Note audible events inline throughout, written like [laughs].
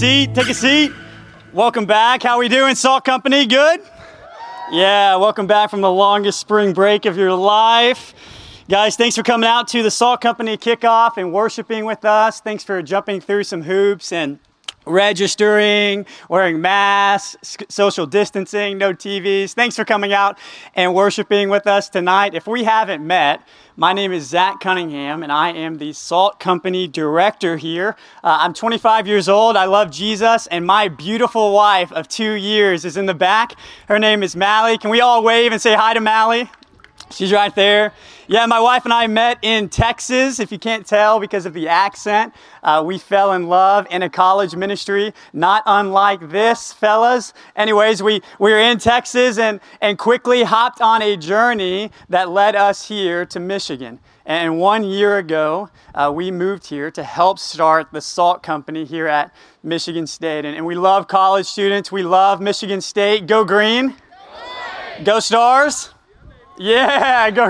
seat. Take a seat. Welcome back. How we doing, Salt Company? Good? Yeah, welcome back from the longest spring break of your life. Guys, thanks for coming out to the Salt Company kickoff and worshiping with us. Thanks for jumping through some hoops and registering, wearing masks, social distancing, no TVs. Thanks for coming out and worshiping with us tonight. If we haven't met, my name is Zach Cunningham, and I am the Salt Company director here. Uh, I'm 25 years old. I love Jesus, and my beautiful wife of two years is in the back. Her name is Mally. Can we all wave and say hi to Mally? She's right there. Yeah, my wife and I met in Texas. If you can't tell because of the accent, uh, we fell in love in a college ministry, not unlike this, fellas. Anyways, we, we were in Texas and, and quickly hopped on a journey that led us here to Michigan. And one year ago, uh, we moved here to help start the Salt Company here at Michigan State. And, and we love college students. We love Michigan State. Go green. Go stars. Yeah, go.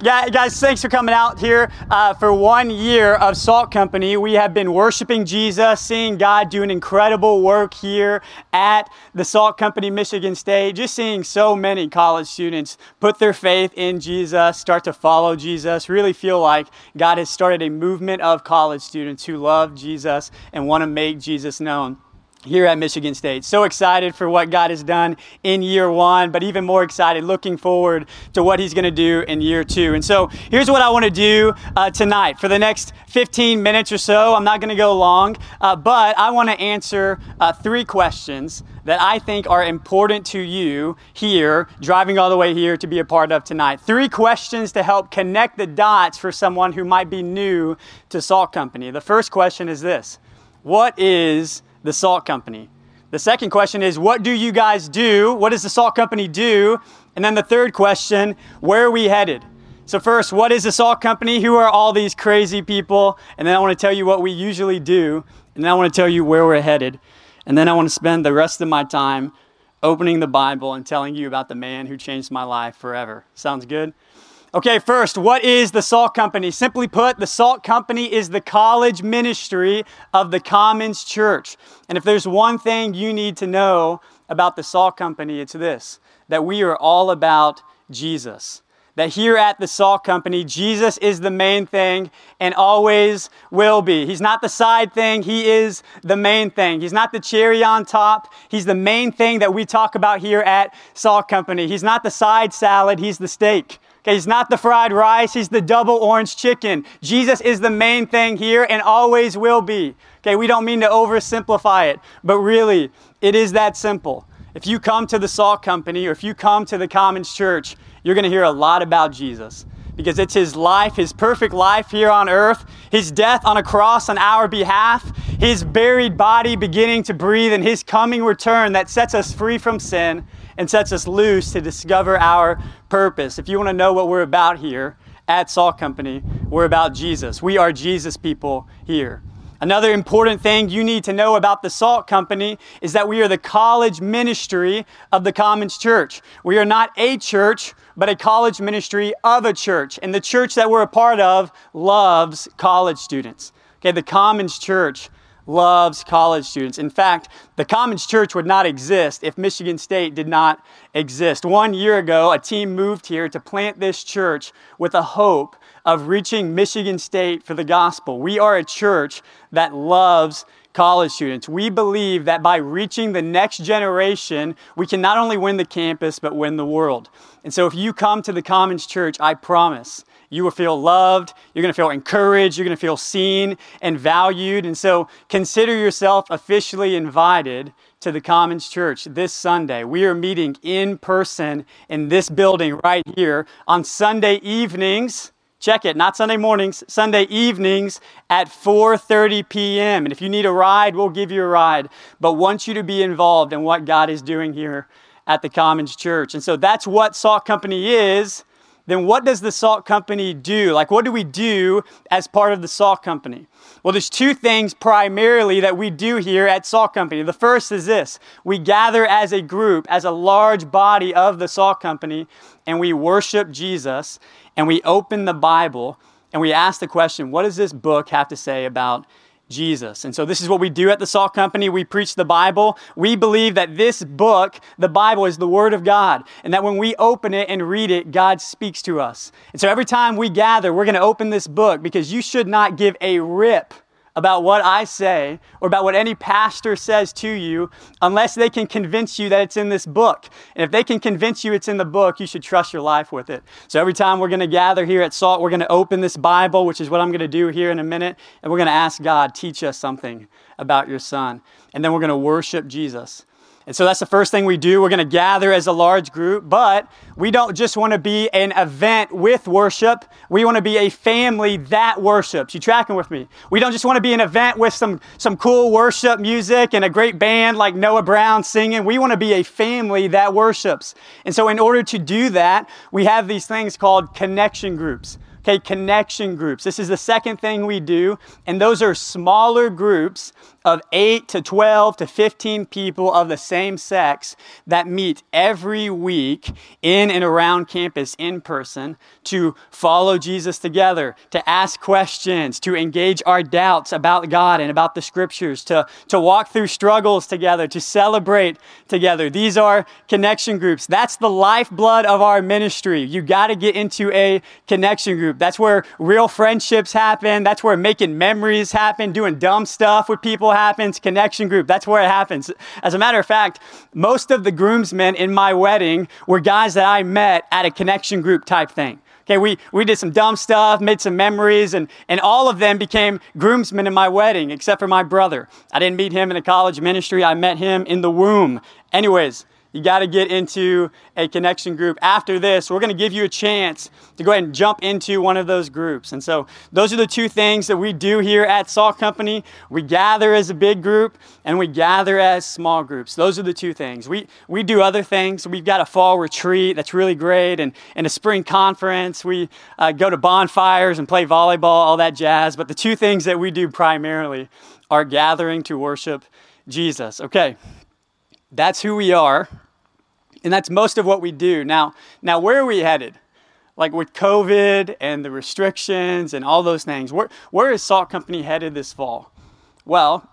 yeah, guys, thanks for coming out here uh, for one year of Salt Company. We have been worshiping Jesus, seeing God do an incredible work here at the Salt Company, Michigan State. Just seeing so many college students put their faith in Jesus, start to follow Jesus. Really feel like God has started a movement of college students who love Jesus and want to make Jesus known here at Michigan State. So excited for what God has done in year one, but even more excited looking forward to what He's going to do in year two. And so here's what I want to do uh, tonight for the next 15 minutes or so. I'm not going to go long, uh, but I want to answer uh, three questions that I think are important to you here, driving all the way here to be a part of tonight. Three questions to help connect the dots for someone who might be new to Salt Company. The first question is this What is the salt company. The second question is, what do you guys do? What does the salt company do? And then the third question, where are we headed? So, first, what is the salt company? Who are all these crazy people? And then I want to tell you what we usually do. And then I want to tell you where we're headed. And then I want to spend the rest of my time opening the Bible and telling you about the man who changed my life forever. Sounds good? Okay, first, what is the Salt Company? Simply put, the Salt Company is the college ministry of the Commons Church. And if there's one thing you need to know about the Salt Company, it's this that we are all about Jesus. That here at the Salt Company, Jesus is the main thing and always will be. He's not the side thing, He is the main thing. He's not the cherry on top, He's the main thing that we talk about here at Salt Company. He's not the side salad, He's the steak. Okay, he's not the fried rice, he's the double orange chicken. Jesus is the main thing here and always will be. Okay, we don't mean to oversimplify it, but really, it is that simple. If you come to the Salt Company or if you come to the Commons Church, you're going to hear a lot about Jesus because it's his life, his perfect life here on earth, his death on a cross on our behalf, his buried body beginning to breathe, and his coming return that sets us free from sin and sets us loose to discover our purpose. If you want to know what we're about here at Salt Company, we're about Jesus. We are Jesus people here. Another important thing you need to know about the Salt Company is that we are the college ministry of the Commons Church. We are not a church, but a college ministry of a church. And the church that we're a part of loves college students. Okay, the Commons Church loves college students. In fact, the Commons Church would not exist if Michigan State did not exist. One year ago, a team moved here to plant this church with a hope of reaching Michigan State for the gospel. We are a church that loves college students. We believe that by reaching the next generation, we can not only win the campus, but win the world. And so if you come to the Commons Church, I promise you will feel loved, you're going to feel encouraged, you're going to feel seen and valued. And so consider yourself officially invited to the Commons Church this Sunday. We are meeting in person in this building right here on Sunday evenings. Check it, not Sunday mornings, Sunday evenings at 4:30 p.m. And if you need a ride, we'll give you a ride. But want you to be involved in what God is doing here at the Commons Church. And so that's what Salt Company is then what does the salt company do? Like, what do we do as part of the salt company? Well, there's two things primarily that we do here at Salt Company. The first is this we gather as a group, as a large body of the Salt Company, and we worship Jesus, and we open the Bible, and we ask the question what does this book have to say about Jesus. And so, this is what we do at the Salt Company. We preach the Bible. We believe that this book, the Bible, is the Word of God, and that when we open it and read it, God speaks to us. And so, every time we gather, we're going to open this book because you should not give a rip about what I say or about what any pastor says to you unless they can convince you that it's in this book. And if they can convince you it's in the book, you should trust your life with it. So every time we're going to gather here at Salt, we're going to open this Bible, which is what I'm going to do here in a minute, and we're going to ask God, teach us something about your son. And then we're going to worship Jesus. And so that's the first thing we do. We're going to gather as a large group, but we don't just want to be an event with worship. We want to be a family that worships. You tracking with me? We don't just want to be an event with some, some cool worship music and a great band like Noah Brown singing. We want to be a family that worships. And so in order to do that, we have these things called connection groups. Okay, connection groups. This is the second thing we do, and those are smaller groups of 8 to 12 to 15 people of the same sex that meet every week in and around campus in person to follow Jesus together, to ask questions, to engage our doubts about God and about the scriptures, to, to walk through struggles together, to celebrate together. These are connection groups. That's the lifeblood of our ministry. You got to get into a connection group. That's where real friendships happen. That's where making memories happen, doing dumb stuff with people happens, connection group. That's where it happens. As a matter of fact, most of the groomsmen in my wedding were guys that I met at a connection group type thing. Okay, we, we did some dumb stuff, made some memories, and, and all of them became groomsmen in my wedding, except for my brother. I didn't meet him in a college ministry, I met him in the womb. Anyways, you got to get into a connection group. After this, we're going to give you a chance to go ahead and jump into one of those groups. And so, those are the two things that we do here at Salt Company. We gather as a big group and we gather as small groups. Those are the two things. We, we do other things. We've got a fall retreat that's really great and, and a spring conference. We uh, go to bonfires and play volleyball, all that jazz. But the two things that we do primarily are gathering to worship Jesus. Okay. That's who we are. And that's most of what we do. Now, now where are we headed? Like with COVID and the restrictions and all those things, where, where is Salt Company headed this fall? Well,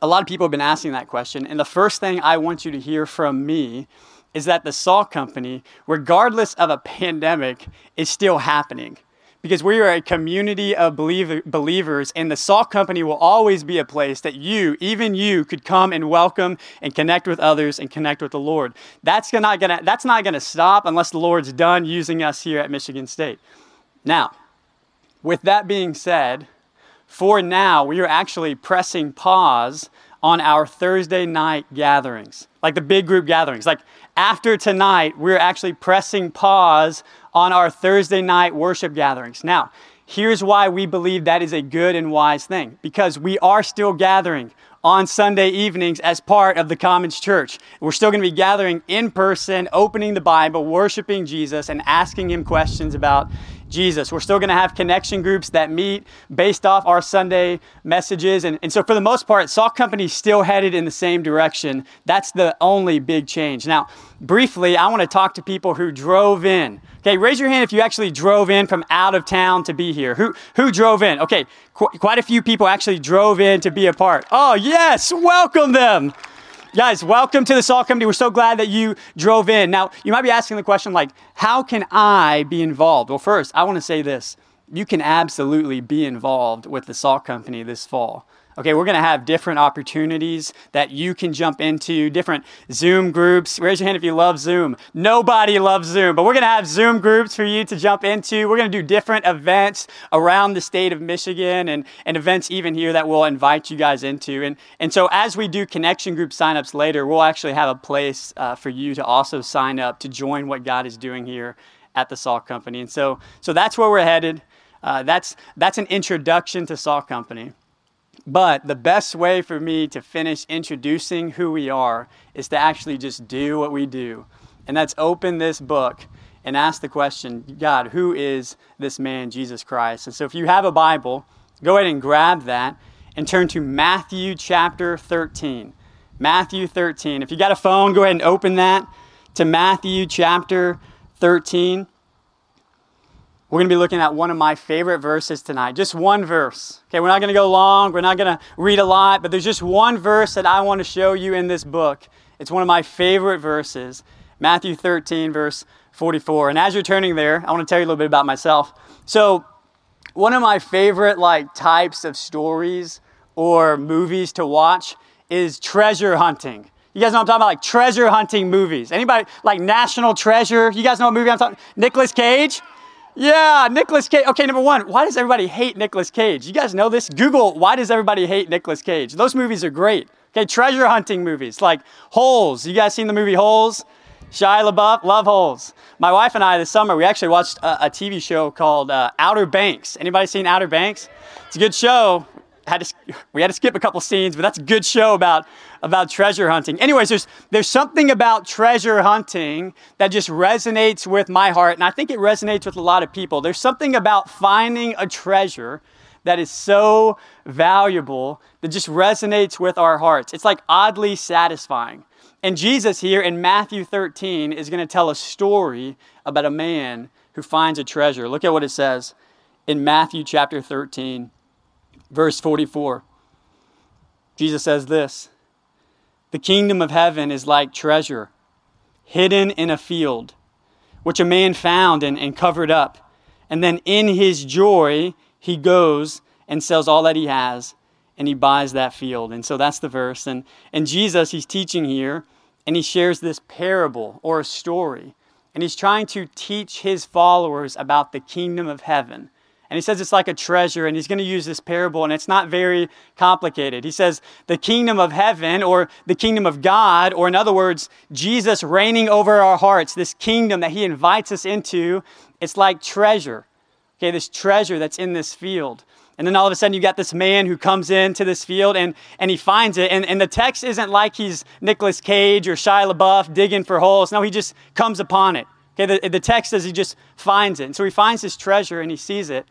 a lot of people have been asking that question. And the first thing I want you to hear from me is that the Salt Company, regardless of a pandemic, is still happening because we are a community of believer, believers, and the Salt Company will always be a place that you, even you, could come and welcome and connect with others and connect with the Lord. That's not gonna, that's not gonna stop unless the Lord's done using us here at Michigan State. Now, with that being said, for now, we are actually pressing pause on our Thursday night gatherings, like the big group gatherings. Like after tonight, we're actually pressing pause on our Thursday night worship gatherings. Now, here's why we believe that is a good and wise thing because we are still gathering on Sunday evenings as part of the Commons Church. We're still going to be gathering in person, opening the Bible, worshiping Jesus, and asking Him questions about Jesus. We're still going to have connection groups that meet based off our Sunday messages. And, and so, for the most part, Salt Company is still headed in the same direction. That's the only big change. Now, briefly, I want to talk to people who drove in. Okay, raise your hand if you actually drove in from out of town to be here. Who, who drove in? Okay, qu- quite a few people actually drove in to be a part. Oh, yes, welcome them. Guys, welcome to the Salt Company. We're so glad that you drove in. Now, you might be asking the question, like, how can I be involved? Well, first, I want to say this. You can absolutely be involved with the Salt Company this fall. Okay, we're going to have different opportunities that you can jump into, different Zoom groups. Raise your hand if you love Zoom. Nobody loves Zoom, but we're going to have Zoom groups for you to jump into. We're going to do different events around the state of Michigan and, and events even here that we'll invite you guys into. And, and so as we do connection group signups later, we'll actually have a place uh, for you to also sign up to join what God is doing here at the Salt Company. And so, so that's where we're headed. Uh, that's, that's an introduction to Salt Company. But the best way for me to finish introducing who we are is to actually just do what we do. And that's open this book and ask the question God, who is this man, Jesus Christ? And so if you have a Bible, go ahead and grab that and turn to Matthew chapter 13. Matthew 13. If you got a phone, go ahead and open that to Matthew chapter 13. We're going to be looking at one of my favorite verses tonight. Just one verse. Okay, we're not going to go long. We're not going to read a lot, but there's just one verse that I want to show you in this book. It's one of my favorite verses Matthew 13, verse 44. And as you're turning there, I want to tell you a little bit about myself. So, one of my favorite like types of stories or movies to watch is treasure hunting. You guys know what I'm talking about? Like treasure hunting movies. Anybody like National Treasure? You guys know what movie I'm talking? Nicolas Cage? Yeah, Nicolas Cage. Okay, number one, why does everybody hate Nicolas Cage? You guys know this? Google, why does everybody hate Nicolas Cage? Those movies are great. Okay, treasure hunting movies like Holes. You guys seen the movie Holes? Shia LaBeouf, love Holes. My wife and I this summer, we actually watched a, a TV show called uh, Outer Banks. Anybody seen Outer Banks? It's a good show had to, [laughs] we had to skip a couple scenes, but that's a good show about, about treasure hunting. Anyways, there's, there's something about treasure hunting that just resonates with my heart, and I think it resonates with a lot of people. There's something about finding a treasure that is so valuable that just resonates with our hearts. It's like oddly satisfying. And Jesus here in Matthew 13 is going to tell a story about a man who finds a treasure. Look at what it says in Matthew chapter 13 Verse 44. Jesus says this The kingdom of heaven is like treasure hidden in a field, which a man found and, and covered up. And then in his joy, he goes and sells all that he has and he buys that field. And so that's the verse. And, and Jesus, he's teaching here, and he shares this parable or a story. And he's trying to teach his followers about the kingdom of heaven and he says it's like a treasure, and he's going to use this parable, and it's not very complicated. He says, The kingdom of heaven, or the kingdom of God, or in other words, Jesus reigning over our hearts, this kingdom that he invites us into, it's like treasure. Okay, this treasure that's in this field. And then all of a sudden, you got this man who comes into this field and, and he finds it. And, and the text isn't like he's Nicolas Cage or Shia LaBeouf digging for holes. No, he just comes upon it. Okay, the, the text says he just finds it. And so he finds his treasure and he sees it.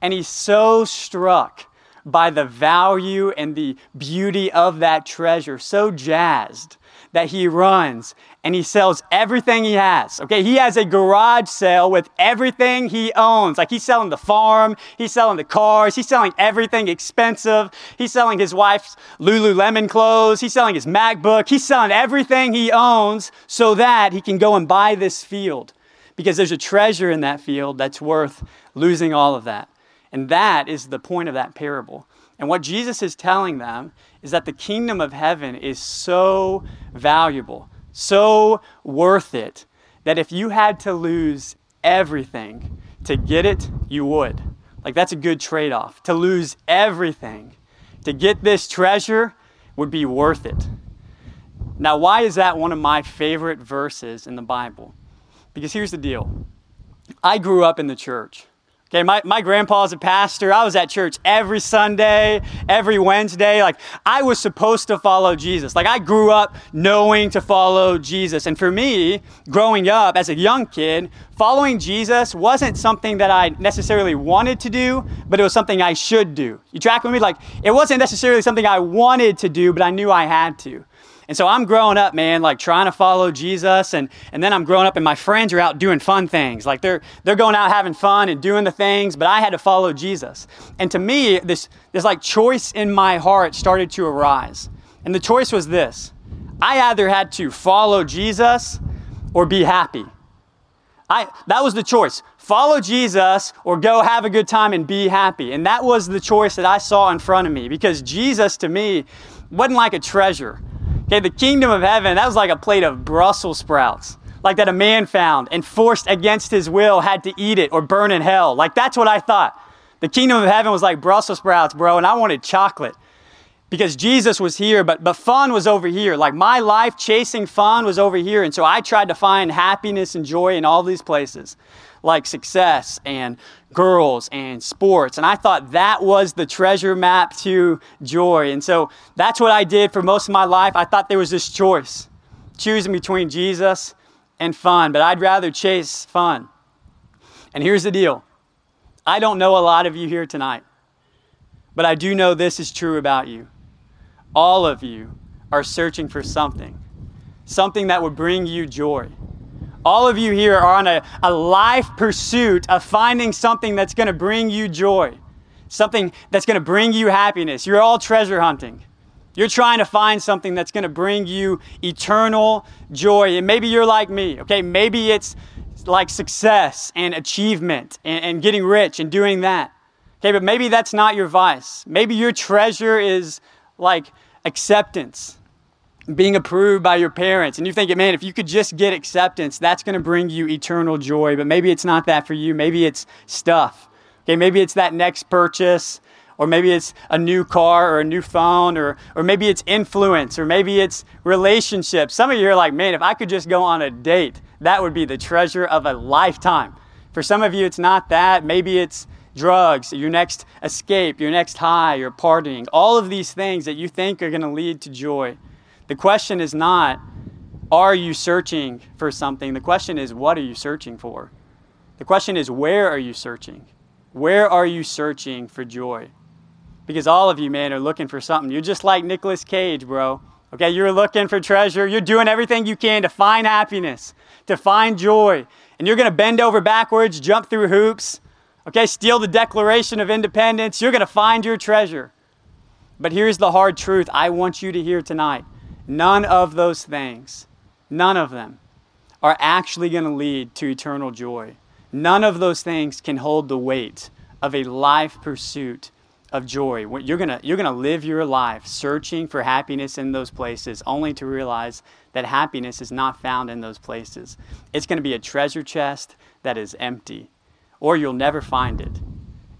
And he's so struck by the value and the beauty of that treasure, so jazzed that he runs and he sells everything he has. Okay, he has a garage sale with everything he owns. Like he's selling the farm, he's selling the cars, he's selling everything expensive. He's selling his wife's Lululemon clothes, he's selling his MacBook, he's selling everything he owns so that he can go and buy this field because there's a treasure in that field that's worth losing all of that. And that is the point of that parable. And what Jesus is telling them is that the kingdom of heaven is so valuable, so worth it, that if you had to lose everything to get it, you would. Like, that's a good trade off. To lose everything to get this treasure would be worth it. Now, why is that one of my favorite verses in the Bible? Because here's the deal I grew up in the church. Okay, my, my grandpa's a pastor. I was at church every Sunday, every Wednesday. Like, I was supposed to follow Jesus. Like, I grew up knowing to follow Jesus. And for me, growing up as a young kid, following Jesus wasn't something that I necessarily wanted to do, but it was something I should do. You track with me? Like, it wasn't necessarily something I wanted to do, but I knew I had to. And so I'm growing up, man, like trying to follow Jesus. And, and then I'm growing up and my friends are out doing fun things. Like they're, they're going out having fun and doing the things, but I had to follow Jesus. And to me, this, this like choice in my heart started to arise. And the choice was this I either had to follow Jesus or be happy. I, that was the choice. Follow Jesus or go have a good time and be happy. And that was the choice that I saw in front of me because Jesus to me wasn't like a treasure. Okay, the kingdom of heaven, that was like a plate of Brussels sprouts, like that a man found and forced against his will had to eat it or burn in hell. Like that's what I thought. The kingdom of heaven was like Brussels sprouts, bro, and I wanted chocolate because Jesus was here, but, but fun was over here. Like my life chasing fun was over here. And so I tried to find happiness and joy in all these places like success and girls and sports. And I thought that was the treasure map to joy. And so that's what I did for most of my life. I thought there was this choice choosing between Jesus and fun, but I'd rather chase fun. And here's the deal I don't know a lot of you here tonight, but I do know this is true about you. All of you are searching for something, something that would bring you joy All of you here are on a, a life pursuit of finding something that's going to bring you joy, something that's going to bring you happiness. You're all treasure hunting. You're trying to find something that's going to bring you eternal joy. And maybe you're like me, okay? Maybe it's like success and achievement and, and getting rich and doing that. Okay, but maybe that's not your vice. Maybe your treasure is like acceptance, being approved by your parents. And you think, man, if you could just get acceptance, that's going to bring you eternal joy. But maybe it's not that for you. Maybe it's stuff. Okay, maybe it's that next purchase, or maybe it's a new car or a new phone, or, or maybe it's influence, or maybe it's relationships. Some of you are like, man, if I could just go on a date, that would be the treasure of a lifetime. For some of you, it's not that. Maybe it's drugs, your next escape, your next high, your partying, all of these things that you think are going to lead to joy. The question is not, are you searching for something? The question is, what are you searching for? The question is, where are you searching? Where are you searching for joy? Because all of you, man, are looking for something. You're just like Nicolas Cage, bro. Okay, you're looking for treasure. You're doing everything you can to find happiness, to find joy. And you're going to bend over backwards, jump through hoops, okay, steal the Declaration of Independence. You're going to find your treasure. But here's the hard truth I want you to hear tonight none of those things, none of them, are actually going to lead to eternal joy. None of those things can hold the weight of a life pursuit of joy. You're going you're going to live your life searching for happiness in those places, only to realize that happiness is not found in those places. It's going to be a treasure chest that is empty or you'll never find it.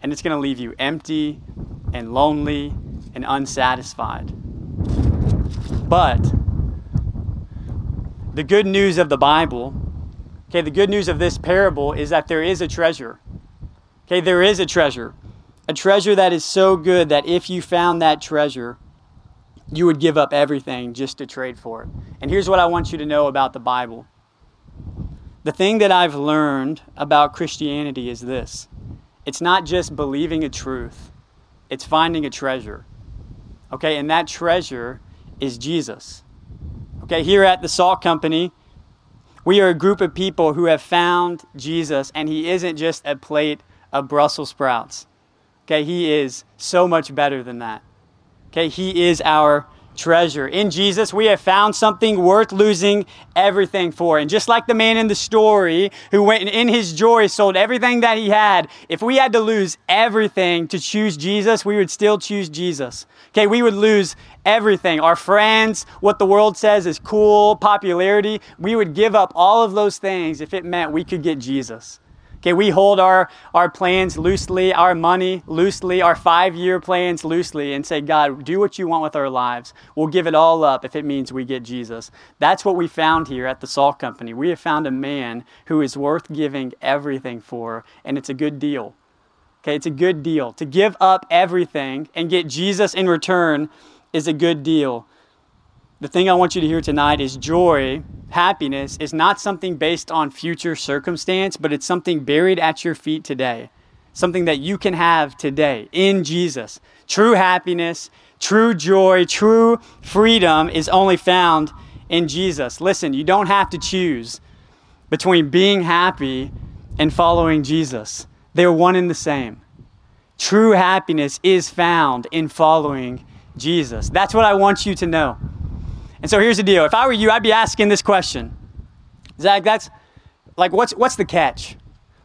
And it's going to leave you empty and lonely and unsatisfied. But the good news of the Bible, okay, the good news of this parable is that there is a treasure. Okay, there is a treasure. A treasure that is so good that if you found that treasure, you would give up everything just to trade for it. And here's what I want you to know about the Bible the thing that I've learned about Christianity is this it's not just believing a truth, it's finding a treasure. Okay, and that treasure is Jesus. Okay, here at the Salt Company, we are a group of people who have found Jesus, and He isn't just a plate of Brussels sprouts. Okay, He is so much better than that. Okay, He is our treasure. In Jesus, we have found something worth losing everything for. And just like the man in the story who went and in his joy sold everything that he had, if we had to lose everything to choose Jesus, we would still choose Jesus. Okay, we would lose everything our friends, what the world says is cool, popularity. We would give up all of those things if it meant we could get Jesus. Okay, we hold our, our plans loosely, our money loosely, our five year plans loosely, and say, God, do what you want with our lives. We'll give it all up if it means we get Jesus. That's what we found here at the Salt Company. We have found a man who is worth giving everything for, and it's a good deal. Okay, it's a good deal. To give up everything and get Jesus in return is a good deal the thing I want you to hear tonight is joy, happiness, is not something based on future circumstance, but it's something buried at your feet today. Something that you can have today in Jesus. True happiness, true joy, true freedom is only found in Jesus. Listen, you don't have to choose between being happy and following Jesus, they're one and the same. True happiness is found in following Jesus. That's what I want you to know. And so here's the deal. If I were you, I'd be asking this question. Zach, that's like what's what's the catch?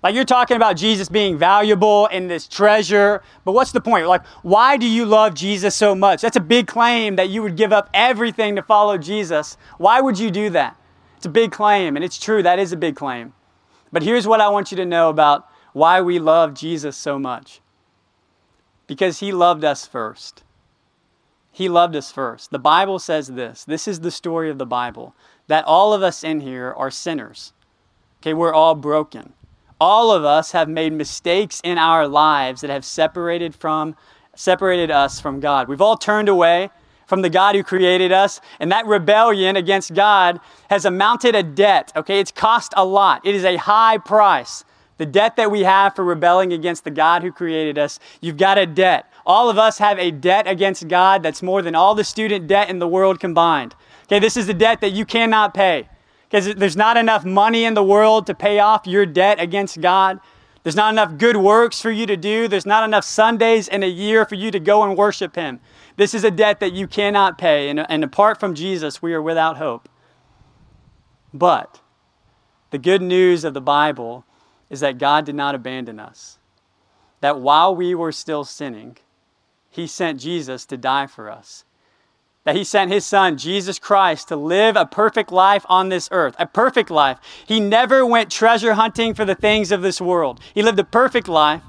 Like you're talking about Jesus being valuable and this treasure, but what's the point? Like, why do you love Jesus so much? That's a big claim that you would give up everything to follow Jesus. Why would you do that? It's a big claim, and it's true, that is a big claim. But here's what I want you to know about why we love Jesus so much. Because he loved us first. He loved us first. The Bible says this this is the story of the Bible that all of us in here are sinners. Okay, we're all broken. All of us have made mistakes in our lives that have separated from separated us from God. We've all turned away from the God who created us, and that rebellion against God has amounted a debt. Okay, it's cost a lot. It is a high price. The debt that we have for rebelling against the God who created us, you've got a debt. All of us have a debt against God that's more than all the student debt in the world combined. Okay, this is the debt that you cannot pay. because there's not enough money in the world to pay off your debt against God. There's not enough good works for you to do. There's not enough Sundays in a year for you to go and worship Him. This is a debt that you cannot pay. And, and apart from Jesus, we are without hope. But the good news of the Bible is that God did not abandon us. That while we were still sinning, He sent Jesus to die for us that he sent his son, Jesus Christ, to live a perfect life on this earth. A perfect life. He never went treasure hunting for the things of this world. He lived a perfect life.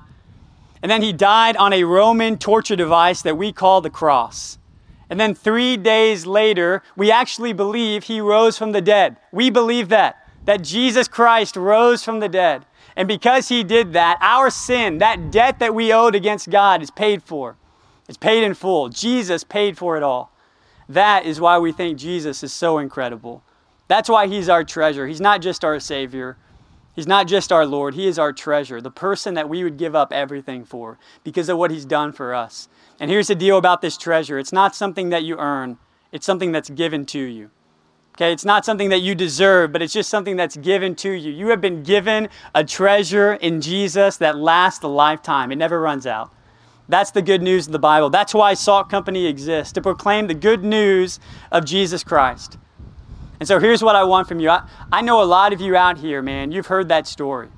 And then he died on a Roman torture device that we call the cross. And then three days later, we actually believe he rose from the dead. We believe that, that Jesus Christ rose from the dead. And because he did that, our sin, that debt that we owed against God, is paid for. It's paid in full. Jesus paid for it all. That is why we think Jesus is so incredible. That's why he's our treasure. He's not just our Savior, he's not just our Lord. He is our treasure, the person that we would give up everything for because of what he's done for us. And here's the deal about this treasure it's not something that you earn, it's something that's given to you. Okay, it's not something that you deserve, but it's just something that's given to you. You have been given a treasure in Jesus that lasts a lifetime. It never runs out. That's the good news of the Bible. That's why Salt Company exists, to proclaim the good news of Jesus Christ. And so here's what I want from you. I, I know a lot of you out here, man, you've heard that story.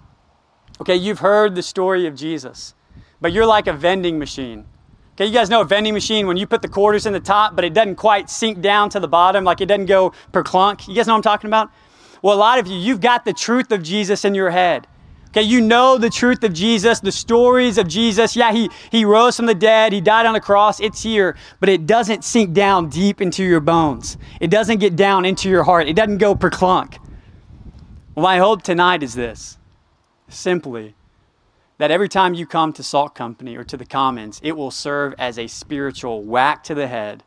Okay, you've heard the story of Jesus, but you're like a vending machine. Okay, you guys know a vending machine when you put the quarters in the top, but it doesn't quite sink down to the bottom, like it doesn't go per clunk. You guys know what I'm talking about? Well, a lot of you, you've got the truth of Jesus in your head. Okay, you know the truth of Jesus, the stories of Jesus. Yeah, he, he rose from the dead, he died on the cross, it's here, but it doesn't sink down deep into your bones. It doesn't get down into your heart, it doesn't go per clunk. Well, my hope tonight is this simply that every time you come to Salt Company or to the Commons, it will serve as a spiritual whack to the head,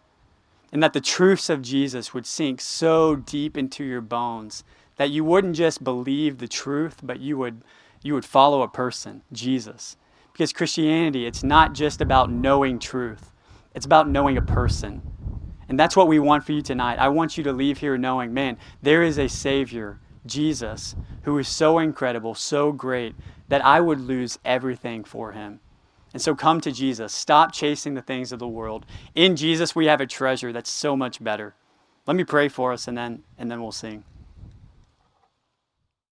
and that the truths of Jesus would sink so deep into your bones that you wouldn't just believe the truth, but you would you would follow a person, Jesus. Because Christianity, it's not just about knowing truth, it's about knowing a person. And that's what we want for you tonight. I want you to leave here knowing, man, there is a Savior, Jesus, who is so incredible, so great, that I would lose everything for him. And so come to Jesus. Stop chasing the things of the world. In Jesus, we have a treasure that's so much better. Let me pray for us and then, and then we'll sing.